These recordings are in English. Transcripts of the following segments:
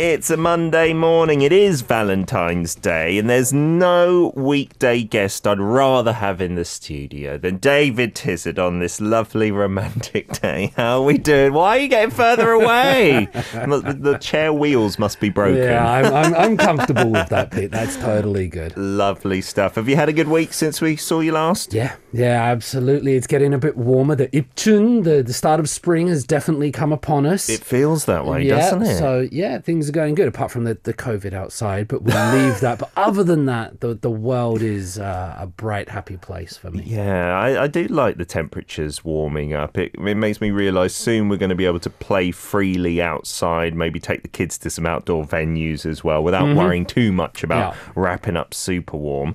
It's a Monday morning. It is Valentine's Day, and there's no weekday guest I'd rather have in the studio than David Tizard on this lovely romantic day. How are we doing? Why are you getting further away? the, the chair wheels must be broken. Yeah, I'm, I'm, I'm comfortable with that, Pete. That's totally good. Lovely stuff. Have you had a good week since we saw you last? Yeah, yeah, absolutely. It's getting a bit warmer. The Ipchun, the, the start of spring, has definitely come upon us. It feels that way, yeah, doesn't it? so yeah, things are going good apart from the, the COVID outside, but we'll leave that. But other than that, the, the world is uh, a bright, happy place for me. Yeah, I, I do like the temperatures warming up. It, it makes me realise soon we're going to be able to play freely outside, maybe take the kids to some outdoor venues as well without worrying too much about Yeah. wrapping up super warm.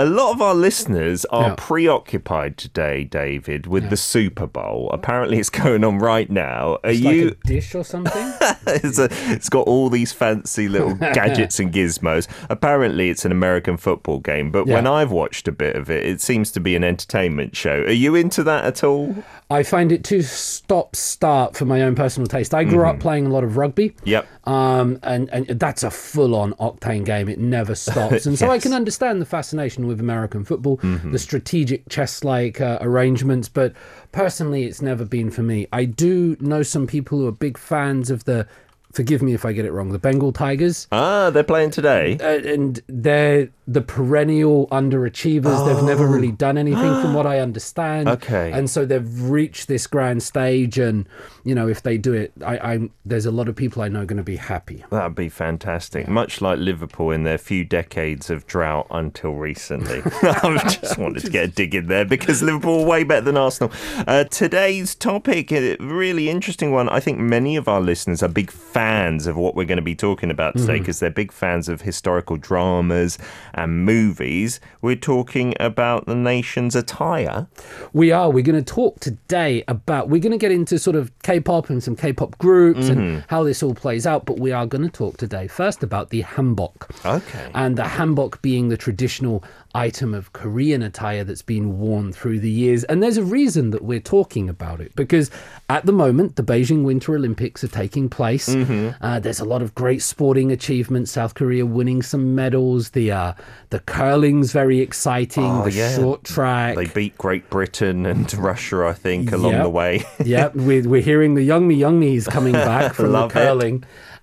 A lot of our listeners are Yeah. preoccupied today, David, with the Super Bowl. Apparently, it's going on right now. Are It's you? like a dish or something? it's, a, it's got all these fancy little gadgets and gizmos. Apparently, it's an American football game, but when I've watched a bit of it, it seems to be an entertainment show. Are you into that at all? I find it too stop start for my own personal taste. I grew up mm-hmm. playing a lot of rugby. Yep. Um, and, and that's a full on octane game. It never stops. And so I can understand the fascination with American football, the strategic chess like uh, arrangements. But personally, it's never been for me. I do know some people who are big fans of the, forgive me if I get it wrong, the Bengal Tigers. Ah, they're playing today. Uh, and they're the perennial underachievers. They've never really done anything, from what I understand. Okay. and so they've reached this grand stage, and you know, if they do it, I, I'm there's a lot of people I know going to be happy. That'd be fantastic. Much like Liverpool in their few decades of drought until recently. I just wanted to get a dig in there because Liverpool are way better than Arsenal. Uh, today's topic, a really interesting one. I think many of our listeners are big fans of what we're going to be talking about today mm-hmm. because they're big fans of historical dramas and movies. We're talking about the nation's attire. We are. We're going to talk today about. We're going to get into sort of K-pop and some K-pop groups and mm-hmm. how this all plays out. But we are going to talk today first about the hanbok. Okay. And the hanbok being the traditional item of Korean attire that's been worn through the years. And there's a reason that we're talking about it because at the moment, the Beijing Winter Olympics are taking place. Uh, there's a lot of great sporting achievements. South Korea winning some medals. The uh, the curling's very exciting. Oh, the yeah. short track. They beat Great Britain and Russia, I think, along Yep. the way. yep, we're, we're hearing the Youngmi Youngmis coming back from the Love it.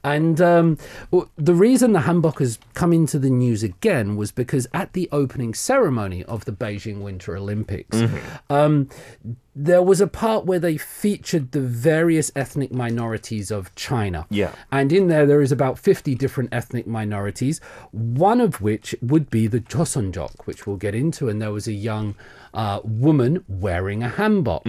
And um, the reason the hanbok has come into the news again was because at the opening ceremony of the Beijing Winter Olympics, Mm-hmm. um, there was a part where they featured the various ethnic minorities of China. Yeah. And in there, there is about 50 different ethnic minorities, one of which would be the Joseonjok, which we'll get into. And there was a young uh, woman wearing a hanbok.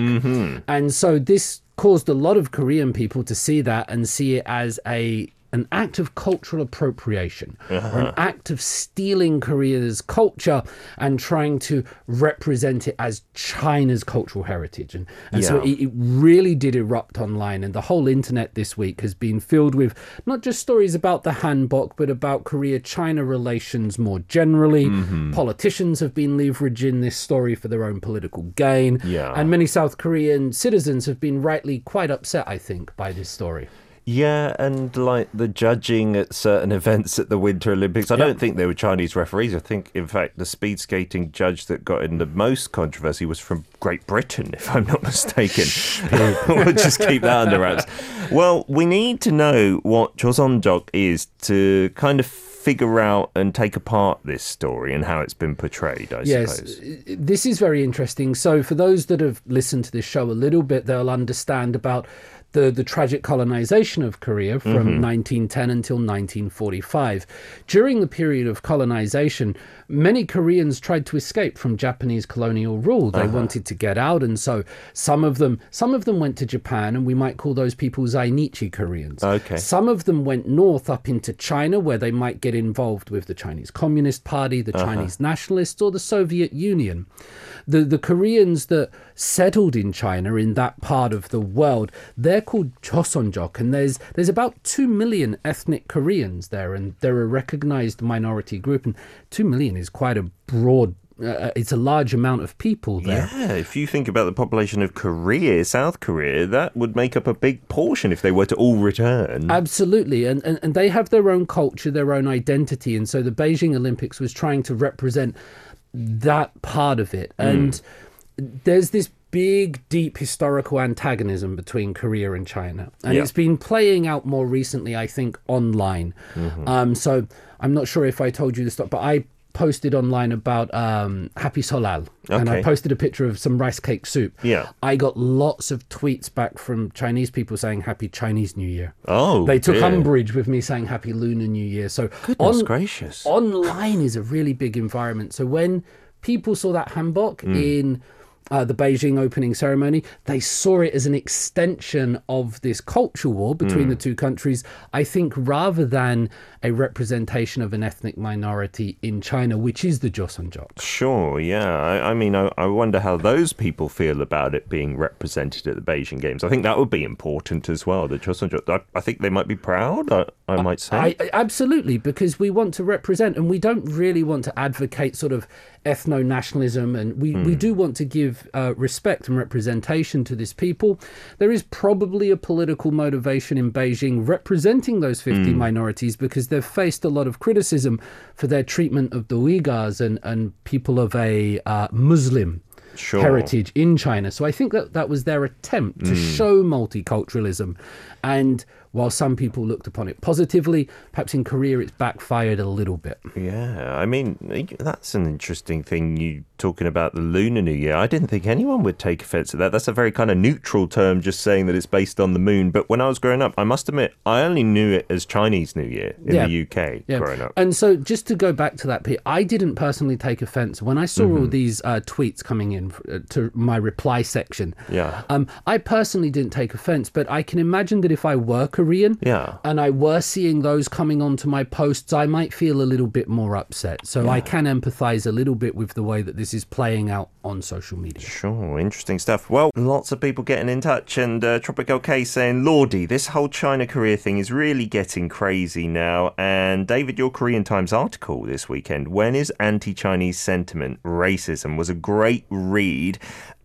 And so this caused a lot of Korean people to see that and see it as a an act of cultural appropriation or an act of stealing Korea's culture and trying to represent it as China's cultural heritage. And, and so it, it really did erupt online. And the whole internet this week has been filled with not just stories about the hanbok, but about Korea China relations more generally. Mm-hmm. Politicians have been leveraging this story for their own political gain. Yeah. And many South Korean citizens have been rightly quite upset, I think, by this story. Yeah, and like the judging at certain events at the Winter Olympics, I don't think they were Chinese referees. I think, in fact, the speed skating judge that got in the most controversy was from Great Britain, if I'm not mistaken. we'll just keep that under wraps. Well, we need to know what Joseonjok is to kind of figure out and take apart this story and how it's been portrayed, I Yes, suppose. this is very interesting. So, for those that have listened to this show a little bit, they'll understand about the, the tragic colonization of Korea from mm-hmm. 1910 until 1945. During the period of colonization, many Koreans tried to escape from Japanese colonial rule. They uh-huh. wanted to get out, and so some of them some of them went to Japan, and we might call those people Zainichi Koreans. Okay. Some of them went north up into China, where they might get involved with the Chinese Communist Party, the uh-huh. Chinese Nationalists, or the Soviet Union. The the Koreans that settled in China in that part of the world, they're called Chosunjok, and there's there's about two million ethnic Koreans there, and they're a recognized minority group, and two million is quite a broad. Uh, it's a large amount of people there. Yeah, if you think about the population of Korea, South Korea, that would make up a big portion if they were to all return. Absolutely, and, and and they have their own culture, their own identity, and so the Beijing Olympics was trying to represent that part of it. And there's this big, deep historical antagonism between Korea and China, and Yeah. it's been playing out more recently, I think, online. Um, so I'm not sure if I told you this, but I posted online about um, Happy Seollal, and I posted a picture of some rice cake soup. Yeah. I got lots of tweets back from Chinese people saying Happy Chinese New Year. Oh, They took dear. umbrage with me saying Happy Lunar New Year. So Goodness on- gracious. online is a really big environment. So when people saw that hanbok Hmm. in uh, the Beijing opening ceremony, they saw it as an extension of this culture war between Hmm. the two countries. I think rather than a representation of an ethnic minority in China, which is the Joseonjok. Sure, yeah. I, I mean, I, I wonder how those people feel about it being represented at the Beijing Games. I think that would be important as well. The Chosun I, I think they might be proud, I, I might say. Absolutely, because we want to represent, and we don't really want to advocate sort of ethno nationalism, and we, we do want to give uh, respect and representation to this people. There is probably a political motivation in Beijing representing those 50 minorities because they've faced a lot of criticism for their treatment of the Uyghurs and, and people of a uh, Muslim Sure. heritage in China. So I think that that was their attempt to show multiculturalism. And while some people looked upon it positively, perhaps in Korea it's backfired a little bit. Yeah, I mean that's an interesting thing. You talking about the Lunar New Year? I didn't think anyone would take offence at that. That's a very kind of neutral term, just saying that it's based on the moon. But when I was growing up, I must admit I only knew it as Chinese New Year in Yeah. the UK. Growing up, And so, just to go back to that, Pete, I didn't personally take offense when I saw all Mm-hmm. these uh, tweets coming in uh, to my reply section. Yeah. Um, I personally didn't take offense, but I can imagine that if I were Korean Yeah. and I were seeing those coming onto my posts, I might feel a little bit more upset. So I can empathize a little bit with the way that this is playing out on social media. Sure, interesting stuff. Well, lots of people getting in touch, and uh, Tropical K saying, Lordy, this whole China Korea thing is really getting crazy now. And David, your Korean Times article this weekend, When is Anti Chinese Sentiment Racism, was a great read.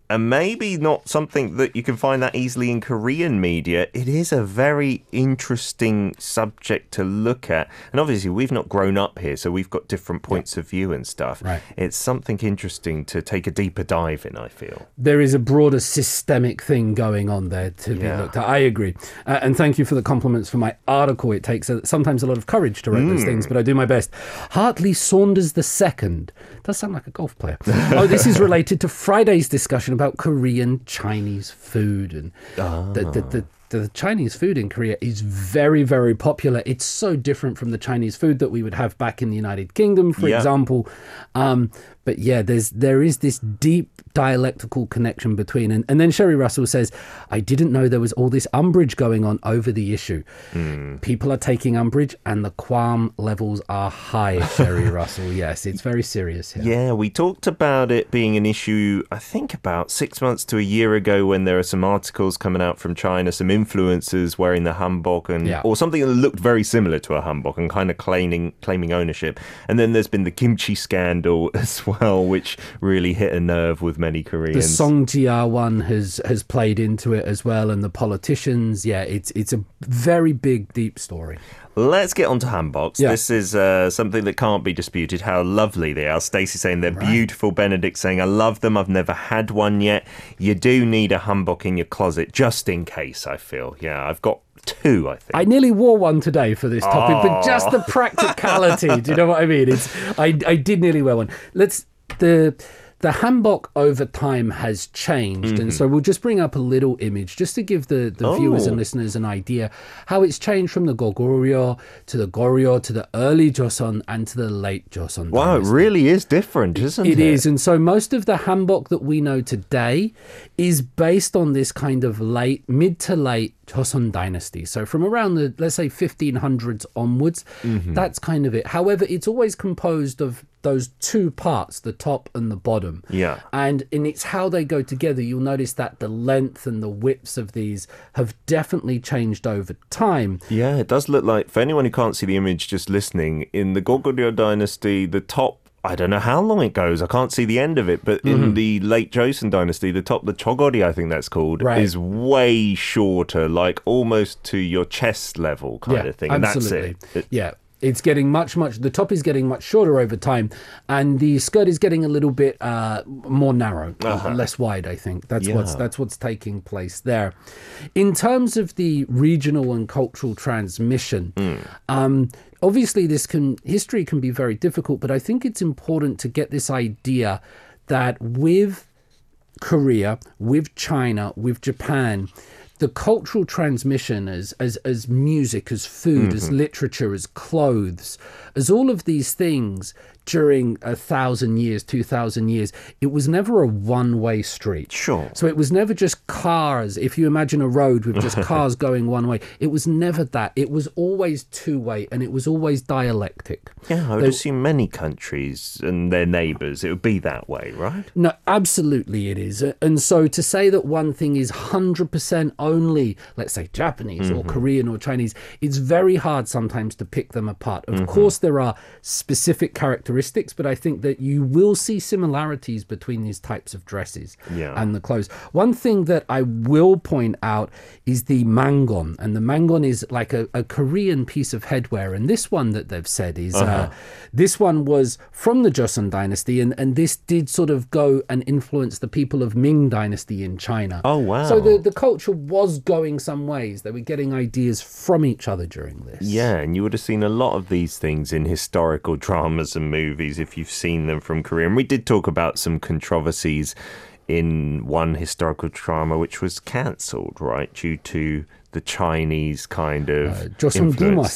And maybe not something that you can find that easily in Korean media. It is a very interesting subject to look at. And obviously, we've not grown up here, so we've got different points of view and stuff. Right. It's something interesting to take a deeper dive in, I feel. there is a broader systemic thing going on there to be looked at. I agree. Uh, and thank you for the compliments for my article. It takes uh sometimes a lot of courage to write those things, but I do my best. Hartley Saunders II does sound like a golf player. oh, this is related to Friday's discussion about Korean Chinese food and the, the, the the Chinese food in Korea is very, very popular. It's so different from the Chinese food that we would have back in the United Kingdom, for Yeah. example. Um, but yeah, there's there is this deep dialectical connection between and, and then Sherry Russell says, I didn't know there was all this umbrage going on over the issue. Hmm. People are taking umbrage and the qualm levels are high, Sherry Russell. Yes, it's very serious here. Yeah, we talked about it being an issue, I think about six months to a year ago when there are some articles coming out from China, some influencers wearing the hanbok and Yeah. or something that looked very similar to a hanbok and kind of claiming claiming ownership. And then there's been the kimchi scandal as well, which really hit a nerve with many Koreans. The. Song Jia one has has played into it as well, and the politicians. Yeah, it's it's a very big, deep story. Let's get on to hanboks. Yeah. This is uh, something that can't be disputed. How lovely they are. Stacey saying they're beautiful. Benedict saying I love them. I've never had one yet. You do need a hanbok in your closet just in case. I feel. Yeah, I've got two. I think. I nearly wore one today for this topic, but ah. just the practicality. do you know what I mean? It's I I did nearly wear one. Let's the the hanbok over time has changed, and so we'll just bring up a little image just to give the, the viewers and Oh. listeners an idea how it's changed from the Goguryeo to the Goryeo to the early Joseon and to the late Joseon. Wow, it really is different, isn't it? It is, and so most of the hanbok that we know today is based on this kind of late, mid to late Joseon dynasty. So from around the let's say 1500s onwards, Mm-hmm. that's kind of it. However, it's always composed of those two parts, the top and the bottom. Yeah. And and it's how they go together. You'll notice that the length and the widths of these have definitely changed over time. Yeah, it does look like, for anyone who can't see the image just listening, in the Goguryeo dynasty, the top, I don't know how long it goes, I can't see the end of it, but Mm-hmm. in the late Joseon dynasty, the top, the Chogori, I think that's called, Right. is way shorter, like almost to your chest level kind of thing. And Absolutely. that's it. It- Yeah. It's getting much, much. The top is getting much shorter over time, and the skirt is getting a little bit uh, more narrow, less wide. I think that's what's that's what's taking place there. In terms of the regional and cultural transmission, um, obviously this can history can be very difficult, but I think it's important to get this idea that with Korea, with China, with Japan, the cultural transmission as as as music, as food, as mm-hmm. literature, as clothes, as all of these things during a thousand years, two thousand years, it was never a one-way street. Sure. So it was never just cars. If you imagine a road with just cars going one way, it was never that. It was always two-way, and it was always dialectic. Yeah, I would They- assume many countries and their neighbours, it would be that way, right? No, absolutely it is. And so to say that one thing is 100% only, let's say Japanese or mm-hmm. Korean or Chinese, it's very hard sometimes to pick them apart. Of mm-hmm. course, there are specific characteristics, but I think that you will see similarities between these types of dresses Yeah. and the clothes. One thing that I will point out is the mangon. And the mangon is like a, a Korean piece of headwear. And this one that they've said is uh, this one was from the Joseon dynasty. And, and this did sort of go and influence the people of Ming dynasty in China. Oh, wow. So the, the culture was going some ways. They were getting ideas from each other during this. Yeah, and you would have seen a lot of these things in historical dramas and movies if you've seen them from Korea. And we did talk about some controversies in one historical drama which was cancelled, right, due to the Chinese kind of Uh.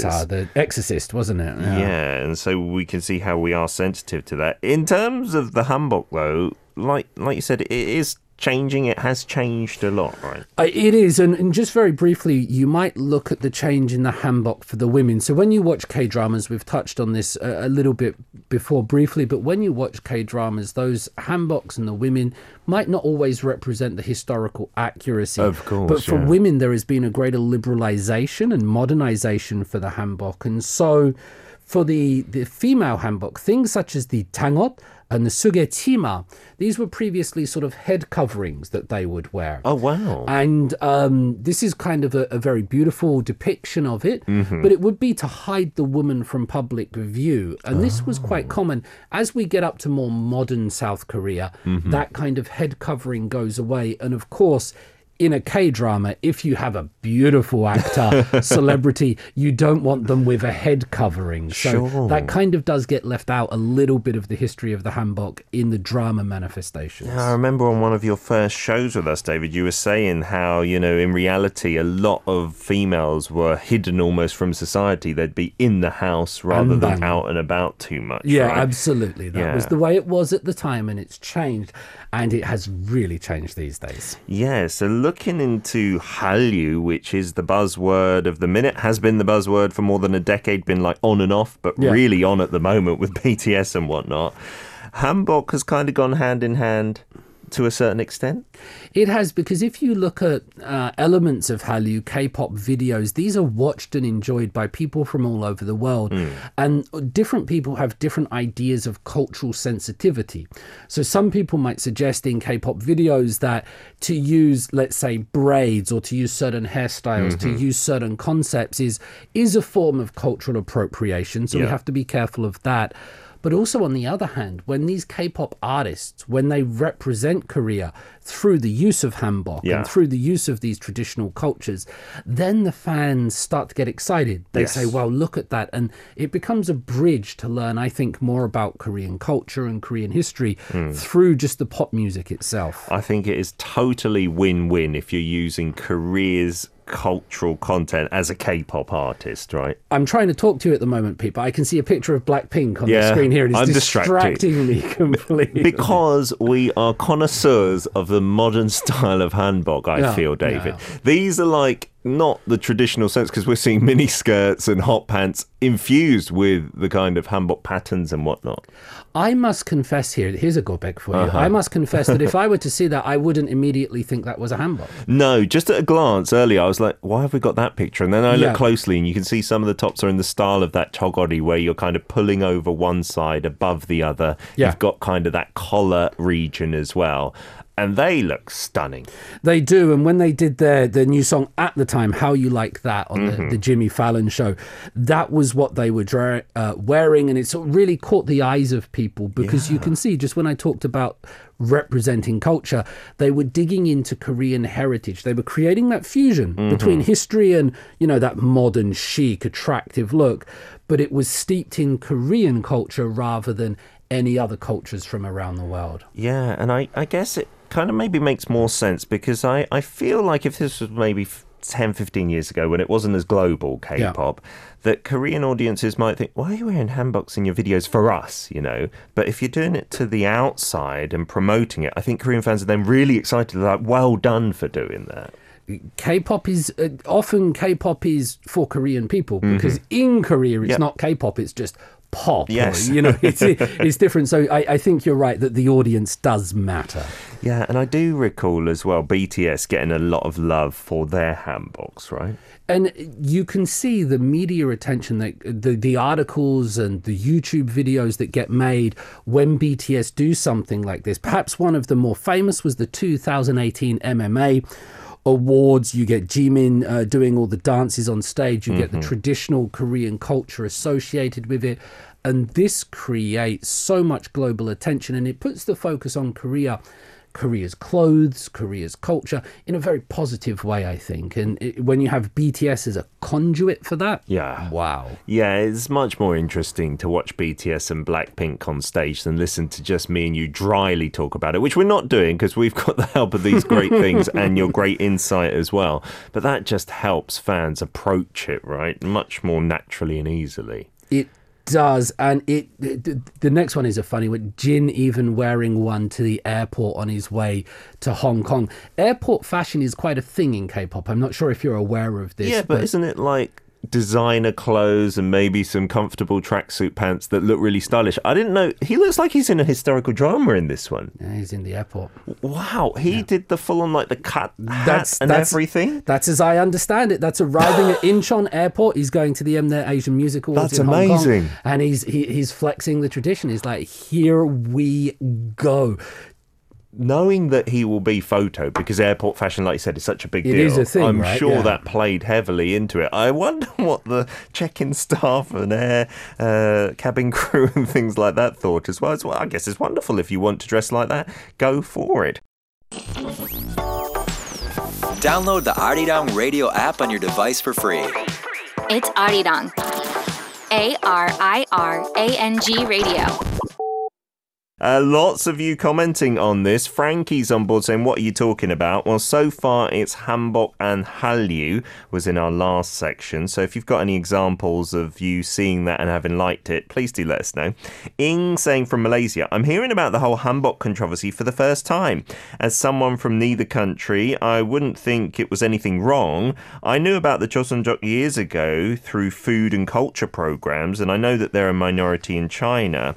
Gumasa, the exorcist, wasn't it? Yeah. and so we can see how we are sensitive to that. In terms of the hanbok, though, like like you said, it is changing. It has changed a lot, right? It is, and, and just very briefly, you might look at the change in the hanbok for the women. So when you watch K dramas, we've touched on this a, a little bit before briefly, but when you watch K dramas, those hanboks and the women might not always represent the historical accuracy. Of course, but for yeah. women, there has been a greater liberalization and modernization for the hanbok, and so for the the female hanbok, things such as the jangot and the sseugaechima, these were previously sort of head coverings that they would wear. Oh wow! And um, this is kind of a, a very beautiful depiction of it, but it would be to hide the woman from public view. And this was quite common. As we get up to more modern South Korea, that kind of head covering goes away. And of course, in a K drama, if you have a beautiful actor, celebrity, you don't want them with a head covering. So Sure. that kind of does get left out a little bit of the history of the hanbok in the drama manifestations. Yeah, I remember on one of your first shows with us, David, you were saying how, you know, in reality, a lot of females were hidden almost from society. They'd be in the house rather than Anbang. out and about too much. Yeah, right? absolutely. That was the way it was at the time, and it's changed, and it has really changed these days. Yeah, so looking into Hallyu, which is the buzzword of the minute, has been the buzzword for more than a decade, been like on and off, but Yeah. really on at the moment with BTS and whatnot. Hanbok has kind of gone hand in hand to a certain extent. It has because if you look at uh, elements of Hallyu K-pop videos, these are watched and enjoyed by people from all over the world, and different people have different ideas of cultural sensitivity. So some people might suggest in K-pop videos that to use, let's say, braids or to use certain hairstyles, to use certain concepts is is a form of cultural appropriation. So we have to be careful of that. But also, on the other hand, when these K pop artists, when they represent Korea through the use of hanbok Yeah. and through the use of these traditional cultures, then the fans start to get excited. They Yes. say, well, look at that. And it becomes a bridge to learn, I think, more about Korean culture and Korean history Hmm. through just the pop music itself. I think it is totally win-win if you're using Korea's cultural content as a K-pop artist, right? I'm trying to talk to you at the moment, Pete, but I can see a picture of Blackpink on the screen here. and It's I'm distracting me completely. Because we are connoisseurs of the modern style of hanbok, I Yeah, feel, David. yeah. These are like not the traditional sense because we're seeing mini skirts and hot pants infused with the kind of hanbok patterns and whatnot. I must confess here, here's a go back for you. Uh-huh. I must confess that if I were to see that, I wouldn't immediately think that was a hanbok. No, just at a glance earlier, I was like, why have we got that picture? And then I look Yeah. closely and you can see some of the tops are in the style of that chogori where you're kind of pulling over one side above the other. Yeah. You've got kind of that collar region as well. And they look stunning. They do, and when they did their their new song at the time, "How You Like That" on Mm-hmm. the, the Jimmy Fallon show, that was what they were dra- uh, wearing, and it sort of really caught the eyes of people because you can see just when I talked about representing culture, they were digging into Korean heritage. They were creating that fusion Mm-hmm. between history and you know that modern, chic, attractive look, but it was steeped in Korean culture rather than any other cultures from around the world. Yeah, and I, I guess it kind of maybe makes more sense because I, I feel like if this was maybe f- 10, 15 years ago when it wasn't as global K pop, that Korean audiences might think, why are you wearing hanboks in your videos for us, you know? But if you're doing it to the outside and promoting it, I think Korean fans are then really excited, like, well done for doing that. K-pop is uh, often K-pop is for Korean people because in Korea it's Yep. not K-pop; it's just pop. or, Yes. you know, it's it's different. So I, I think you're right that the audience does matter. Yeah, and I do recall as well BTS getting a lot of love for their hanboks, right? And you can see the media attention that the, the articles and the YouTube videos that get made when BTS do something like this. Perhaps one of the more famous was the 2018 MMA awards. You get Jimin uh, doing all the dances on stage, you get the traditional Korean culture associated with it. And this creates so much global attention and it puts the focus on Korea. Korea's clothes, Korea's culture in a very positive way, I think. And it, when you have BTS as a conduit for that, Yeah. wow. Yeah, it's much more interesting to watch BTS and Blackpink on stage than listen to just me and you dryly talk about it, which we're not doing because we've got the help of these great things and your great insight as well. But that just helps fans approach it, right? Much more naturally and easily. It does, and it the, the next one is a funny one. Jin even wearing one to the airport on his way to Hong Kong. Airport fashion is quite a thing in K-pop. I'm not sure if you're aware of this. Yeah, but isn't it like designer clothes and maybe some comfortable tracksuit pants that look really stylish? I didn't know. He looks like he's in a historical drama in this one. Yeah, he's in the airport. Wow, he did the full on like the cut hat That's- and that's- everything. That's as I understand it. That's arriving at Incheon Airport. He's going to the Mnet Asian Music Awards That's in Hong Kong, and he's he, he's flexing the tradition. He's like, here we go. Knowing that he will be photo because airport fashion, like you said, is such a big It deal. is a thing, I'm right? sure Yeah. that played heavily into it. I wonder what the check-in staff and air uh, cabin crew and things like that thought as well. As well. I guess it's wonderful if you want to dress like that, go for it. Download the Arirang radio app on your device for free. It's Arirang. A R I R A N G Radio. Uh, lots of you commenting on this. Frankie's on board saying, What are you talking about? Well, so far it's Hanbok and Hallyu was in our last section. So if you've got any examples of you seeing that and having liked it, please do let us know. Ing saying from Malaysia, I'm hearing about the whole Hanbok controversy for the first time. As someone from neither country, I wouldn't think it was anything wrong. I knew about the Joseonjok years ago through food and culture programs, and I know that they're a minority in China.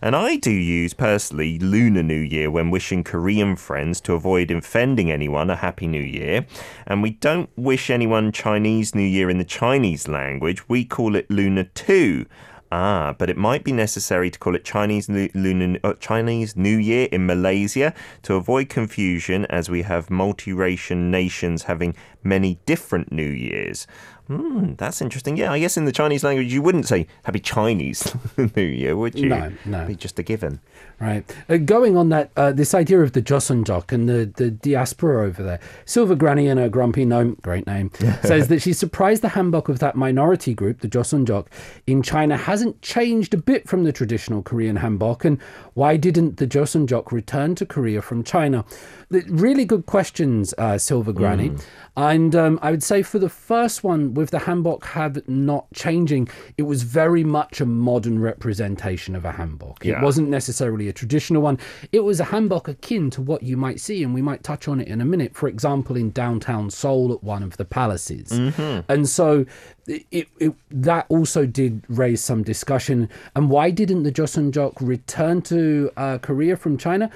And I do use personally Lunar New Year when wishing Korean friends to avoid offending anyone a Happy New Year. And we don't wish anyone Chinese New Year in the Chinese language, we call it Lunar 2. Ah, but it might be necessary to call it Chinese Lu- Lunar uh, Chinese New Year in Malaysia to avoid confusion, as we have multiracial nations having many different New Years. Hmm, that's interesting. Yeah, I guess in the Chinese language you wouldn't say Happy Chinese New Year, would you? No, no. It'd be just a given. Right. Uh, going on that, uh, this idea of the Joseonjok and the, the diaspora over there, Silver Granny and her grumpy gnome, great name, says that she's surprised the hanbok of that minority group, the Joseonjok, in China hasn't changed a bit from the traditional Korean hanbok. And why didn't the Joseonjok return to Korea from China? The, really good questions, uh, Silver Granny. And um, I would say for the first one, with the hanbok had not changing, it was very much a modern representation of a hanbok. It wasn't necessarily a traditional one. It was a hanbok akin to what you might see, and we might touch on it in a minute. For example, in downtown Seoul at one of the palaces. Mm-hmm. And so it, it, that also did raise some discussion. And why didn't the Joseonjok return to uh, Korea from China?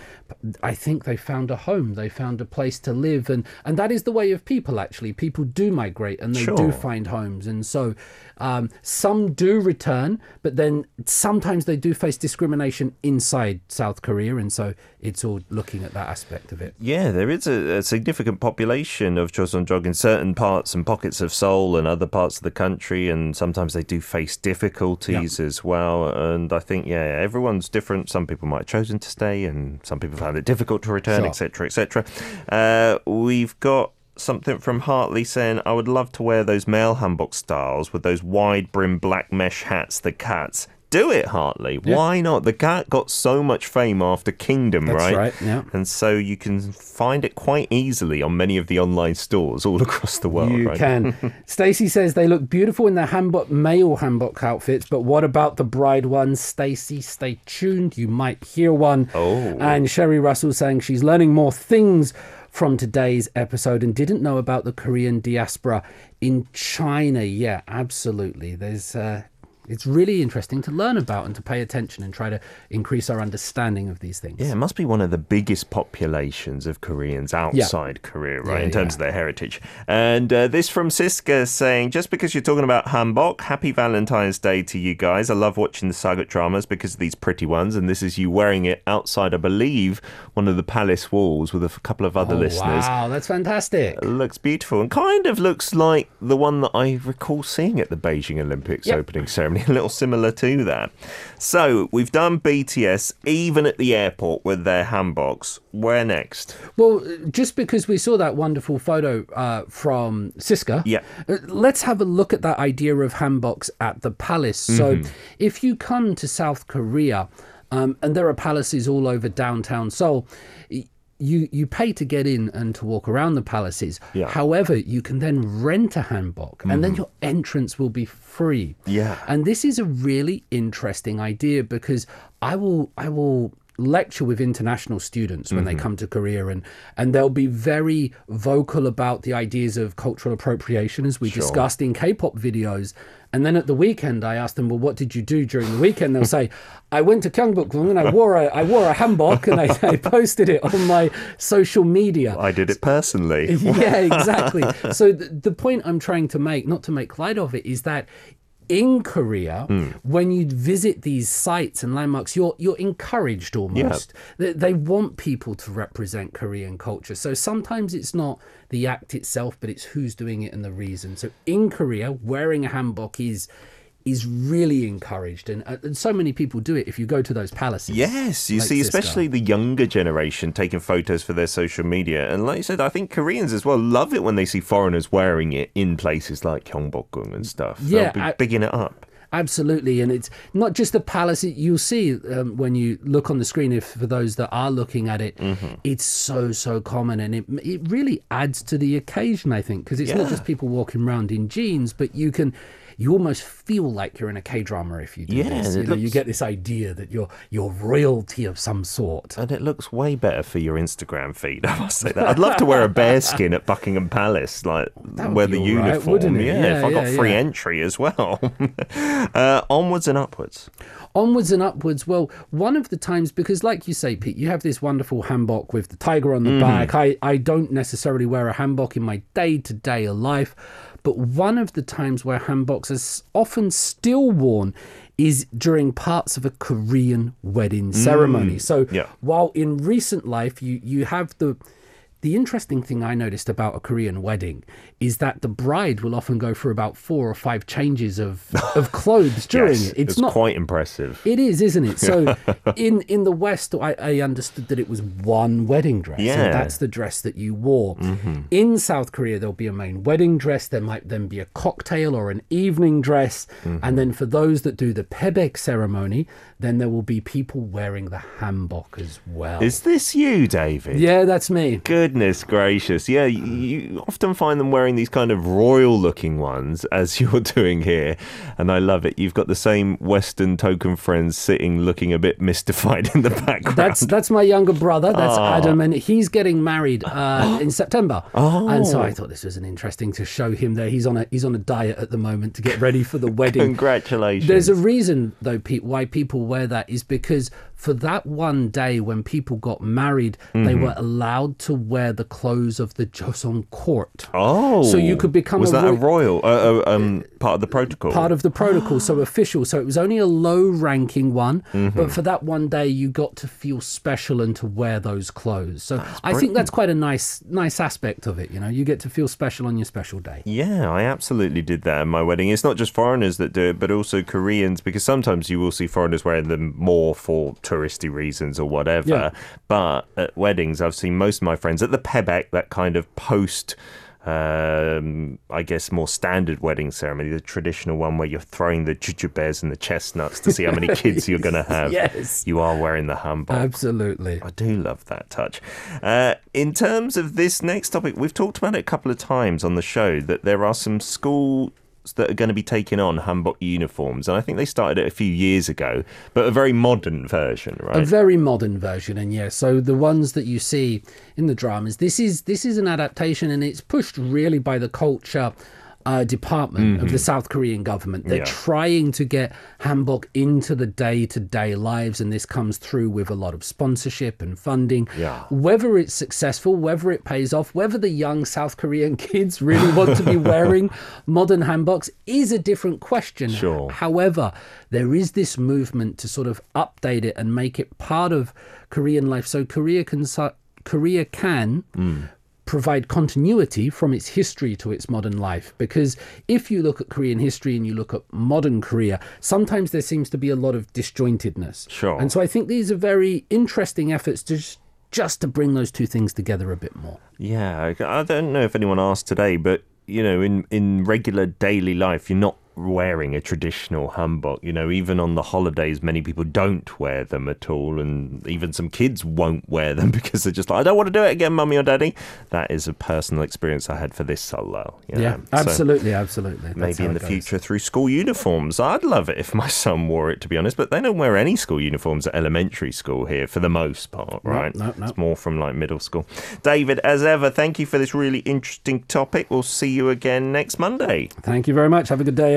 I think they found a home. They found a place to live, and and that is the way of people. Actually, people do migrate and they do find homes, and so um, some do return, but then sometimes they do face discrimination inside South Korea, and so it's all looking at that aspect of it. Yeah, there is a, a significant population of Joseonjok in certain parts and pockets of Seoul and other parts of the country, and sometimes they do face difficulties as well. And I think, yeah, everyone's different. Some people might have chosen to stay, and some people found it difficult to return, Sure. etc., etc. Uh, we've got something from Hartley saying, "I would love to wear those male hanbok styles with those wide brim black mesh hats, the cats." Do it, Hartley. Why not? The cat got so much fame after Kingdom, That's right? right, yeah. And so you can find it quite easily on many of the online stores all across the world, You right? can. Stacey says they look beautiful in their hanbok male hanbok outfits, but what about the bride ones? Stacey, stay tuned. You might hear one. Oh. And Sherry Russell saying she's learning more things from today's episode and didn't know about the Korean diaspora in China. Yeah, absolutely. There's uh, it's really interesting to learn about and to pay attention and try to increase our understanding of these things. Yeah, it must be one of the biggest populations of Koreans outside Korea, right, Yeah, in terms yeah. of their heritage. And uh, this from Siska saying, just because you're talking about hanbok, happy Valentine's Day to you guys. I love watching the sageuk dramas because of these pretty ones. And this is you wearing it outside, I believe, one of the palace walls with a couple of other Oh, listeners. Wow, that's fantastic. It looks beautiful and kind of looks like the one that I recall seeing at the Beijing Olympics Yep. opening ceremony, a little similar to that. So we've done BTS even at the airport with their hanboks. Where next? Well, just because we saw that wonderful photo uh, from Siska, Yeah. uh, let's have a look at that idea of hanboks at the palace. So, if you come to South Korea, um, and there are palaces all over downtown Seoul. You, you pay to get in and to walk around the palaces. Yeah. However, you can then rent a hanbok and then your entrance will be free. Yeah. And this is a really interesting idea because I will I will lecture with international students when Mm-hmm. they come to Korea and and they'll be very vocal about the ideas of cultural appropriation as we discussed in K-pop videos. And then at the weekend I ask them, well, what did you do during the weekend? They'll say, I went to Gyeongbokgung and I wore a I wore a hanbok and I, I posted it on my social media. I did it personally. Yeah, exactly. so the, the point I'm trying to make, not to make light of it, is that in Korea, Hmm. when you visit these sites and landmarks, you're you're encouraged almost. They, they want people to represent Korean culture. So sometimes it's not the act itself, but it's who's doing it and the reason. So in Korea, wearing a hanbok is is really encouraged, and, uh, and so many people do it. If you go to those palaces, Yes, you like see, especially the younger generation taking photos for their social media. And like you said, I think Koreans as well love it when they see foreigners wearing it in places like Gyeongbokgung and stuff. Yeah, They'll be I- bigging it up. Absolutely, and it's not just the palace. You'll see um, when you look on the screen. If for those that are looking at it, Mm-hmm. it's so so common, and it it really adds to the occasion. I think because it's not just people walking around in jeans, but you can. You almost feel like you're in a K drama if you do Yeah, this. You, know, you get this idea that you're you're royalty of some sort. And it looks way better for your Instagram feed, I must say that. I'd love to wear a bear skin at Buckingham Palace, like wear the uniform. wouldn't? Yeah, Yeah, if I got yeah, free yeah. entry as well. uh, onwards and upwards. onwards and upwards. Well, one of the times, because like you say, Pete, you have this wonderful hanbok with the tiger on the Mm-hmm. back. I, I don't necessarily wear a hanbok in my day to day life, but one of the times where hanboks are often still worn is during parts of a Korean wedding ceremony. So Mm. yeah. while in recent life you, you have the the interesting thing I noticed about a Korean wedding is that the bride will often go through about four or five changes of, of clothes during Yes, it. It's, it's not quite impressive. It is, isn't it? So in in the West, I, I understood that it was one wedding dress. Yeah. Mm-hmm. and that's the dress that you wore. In South Korea, there'll be a main wedding dress. There might then be a cocktail or an evening dress, Mm-hmm. and then for those that do the pyebaek ceremony, then there will be people wearing the hanbok as well. Is this you, David? yeah, that's me. Goodness gracious. Yeah, you, you often find them wearing these kind of royal looking ones, as you're doing here. And I love it. You've got the same Western token friends sitting looking a bit mystified in the background. That's that's my younger brother. That's Oh. Adam, and he's getting married uh, in September. Oh. And so I thought this was an interesting to show him there. He's on a he's on a diet at the moment to get ready for the wedding. Congratulations. There's a reason though, Pete, why people wear that is because for that one day when people got married, Mm-hmm. they were allowed to wear the clothes of the Joseon court. Oh. So you could become Was a that a royal, uh, uh, um, part of the protocol? part of the protocol, so official. So it was only a low ranking one, Mm-hmm. but for that one day, you got to feel special and to wear those clothes. So I think that's quite a nice, nice aspect of it. You know, you get to feel special on your special day. Yeah, I absolutely did that at my wedding. It's not just foreigners that do it, but also Koreans, because sometimes you will see foreigners wearing them more for touristy reasons or whatever. Yeah. But at weddings, I've seen most of my friends at the Pyebaek, that kind of post. Um, I guess more standard wedding ceremony, the traditional one where you're throwing the jujubes and the chestnuts to see how many kids you're going to have. Yes. You are wearing the hanbok. Absolutely. I do love that touch. Uh, in terms of this next topic, we've talked about it a couple of times on the show that there are some schools that are going to be taking on hanbok uniforms, and I think they started it a few years ago, but a very modern version, right? A very modern version, and yeah, so the ones that you see in the dramas, this is this is an adaptation, and it's pushed really by the culture uh, department of the South Korean government. They're Mm-hmm. Yeah. trying to get hanbok into the day to day lives, and this comes through with a lot of sponsorship and funding. Yeah. Whether it's successful, whether it pays off, whether the young South Korean kids really want to be wearing modern hanboks is a different question. Sure. However, there is this movement to sort of update it and make it part of Korean life. So Korea can Korea can provide continuity from its history to its modern life. Because if you look at Korean history and you look at modern Korea, sometimes there seems to be a lot of disjointedness. Sure. And so I think these are very interesting efforts to just, just to bring those two things together a bit more. Yeah, I I don't know if anyone asked today, but you know, in in regular daily life, you're not wearing a traditional hanbok. You know, even on the holidays, many people don't wear them at all, and even some kids won't wear them because they're just like, I don't want to do it again, mummy or daddy. That is a personal experience I had for this solo. you Yeah, know. So- absolutely, absolutely. That's Maybe in the goes. future through school uniforms. I'd love it if my son wore it, to be honest. But they don't wear any school uniforms at elementary school here for the most part, right? no, no. It's more from like middle school. David, as ever, thank you for this really interesting topic. We'll see you again next Monday. Thank you very much. Have a good day,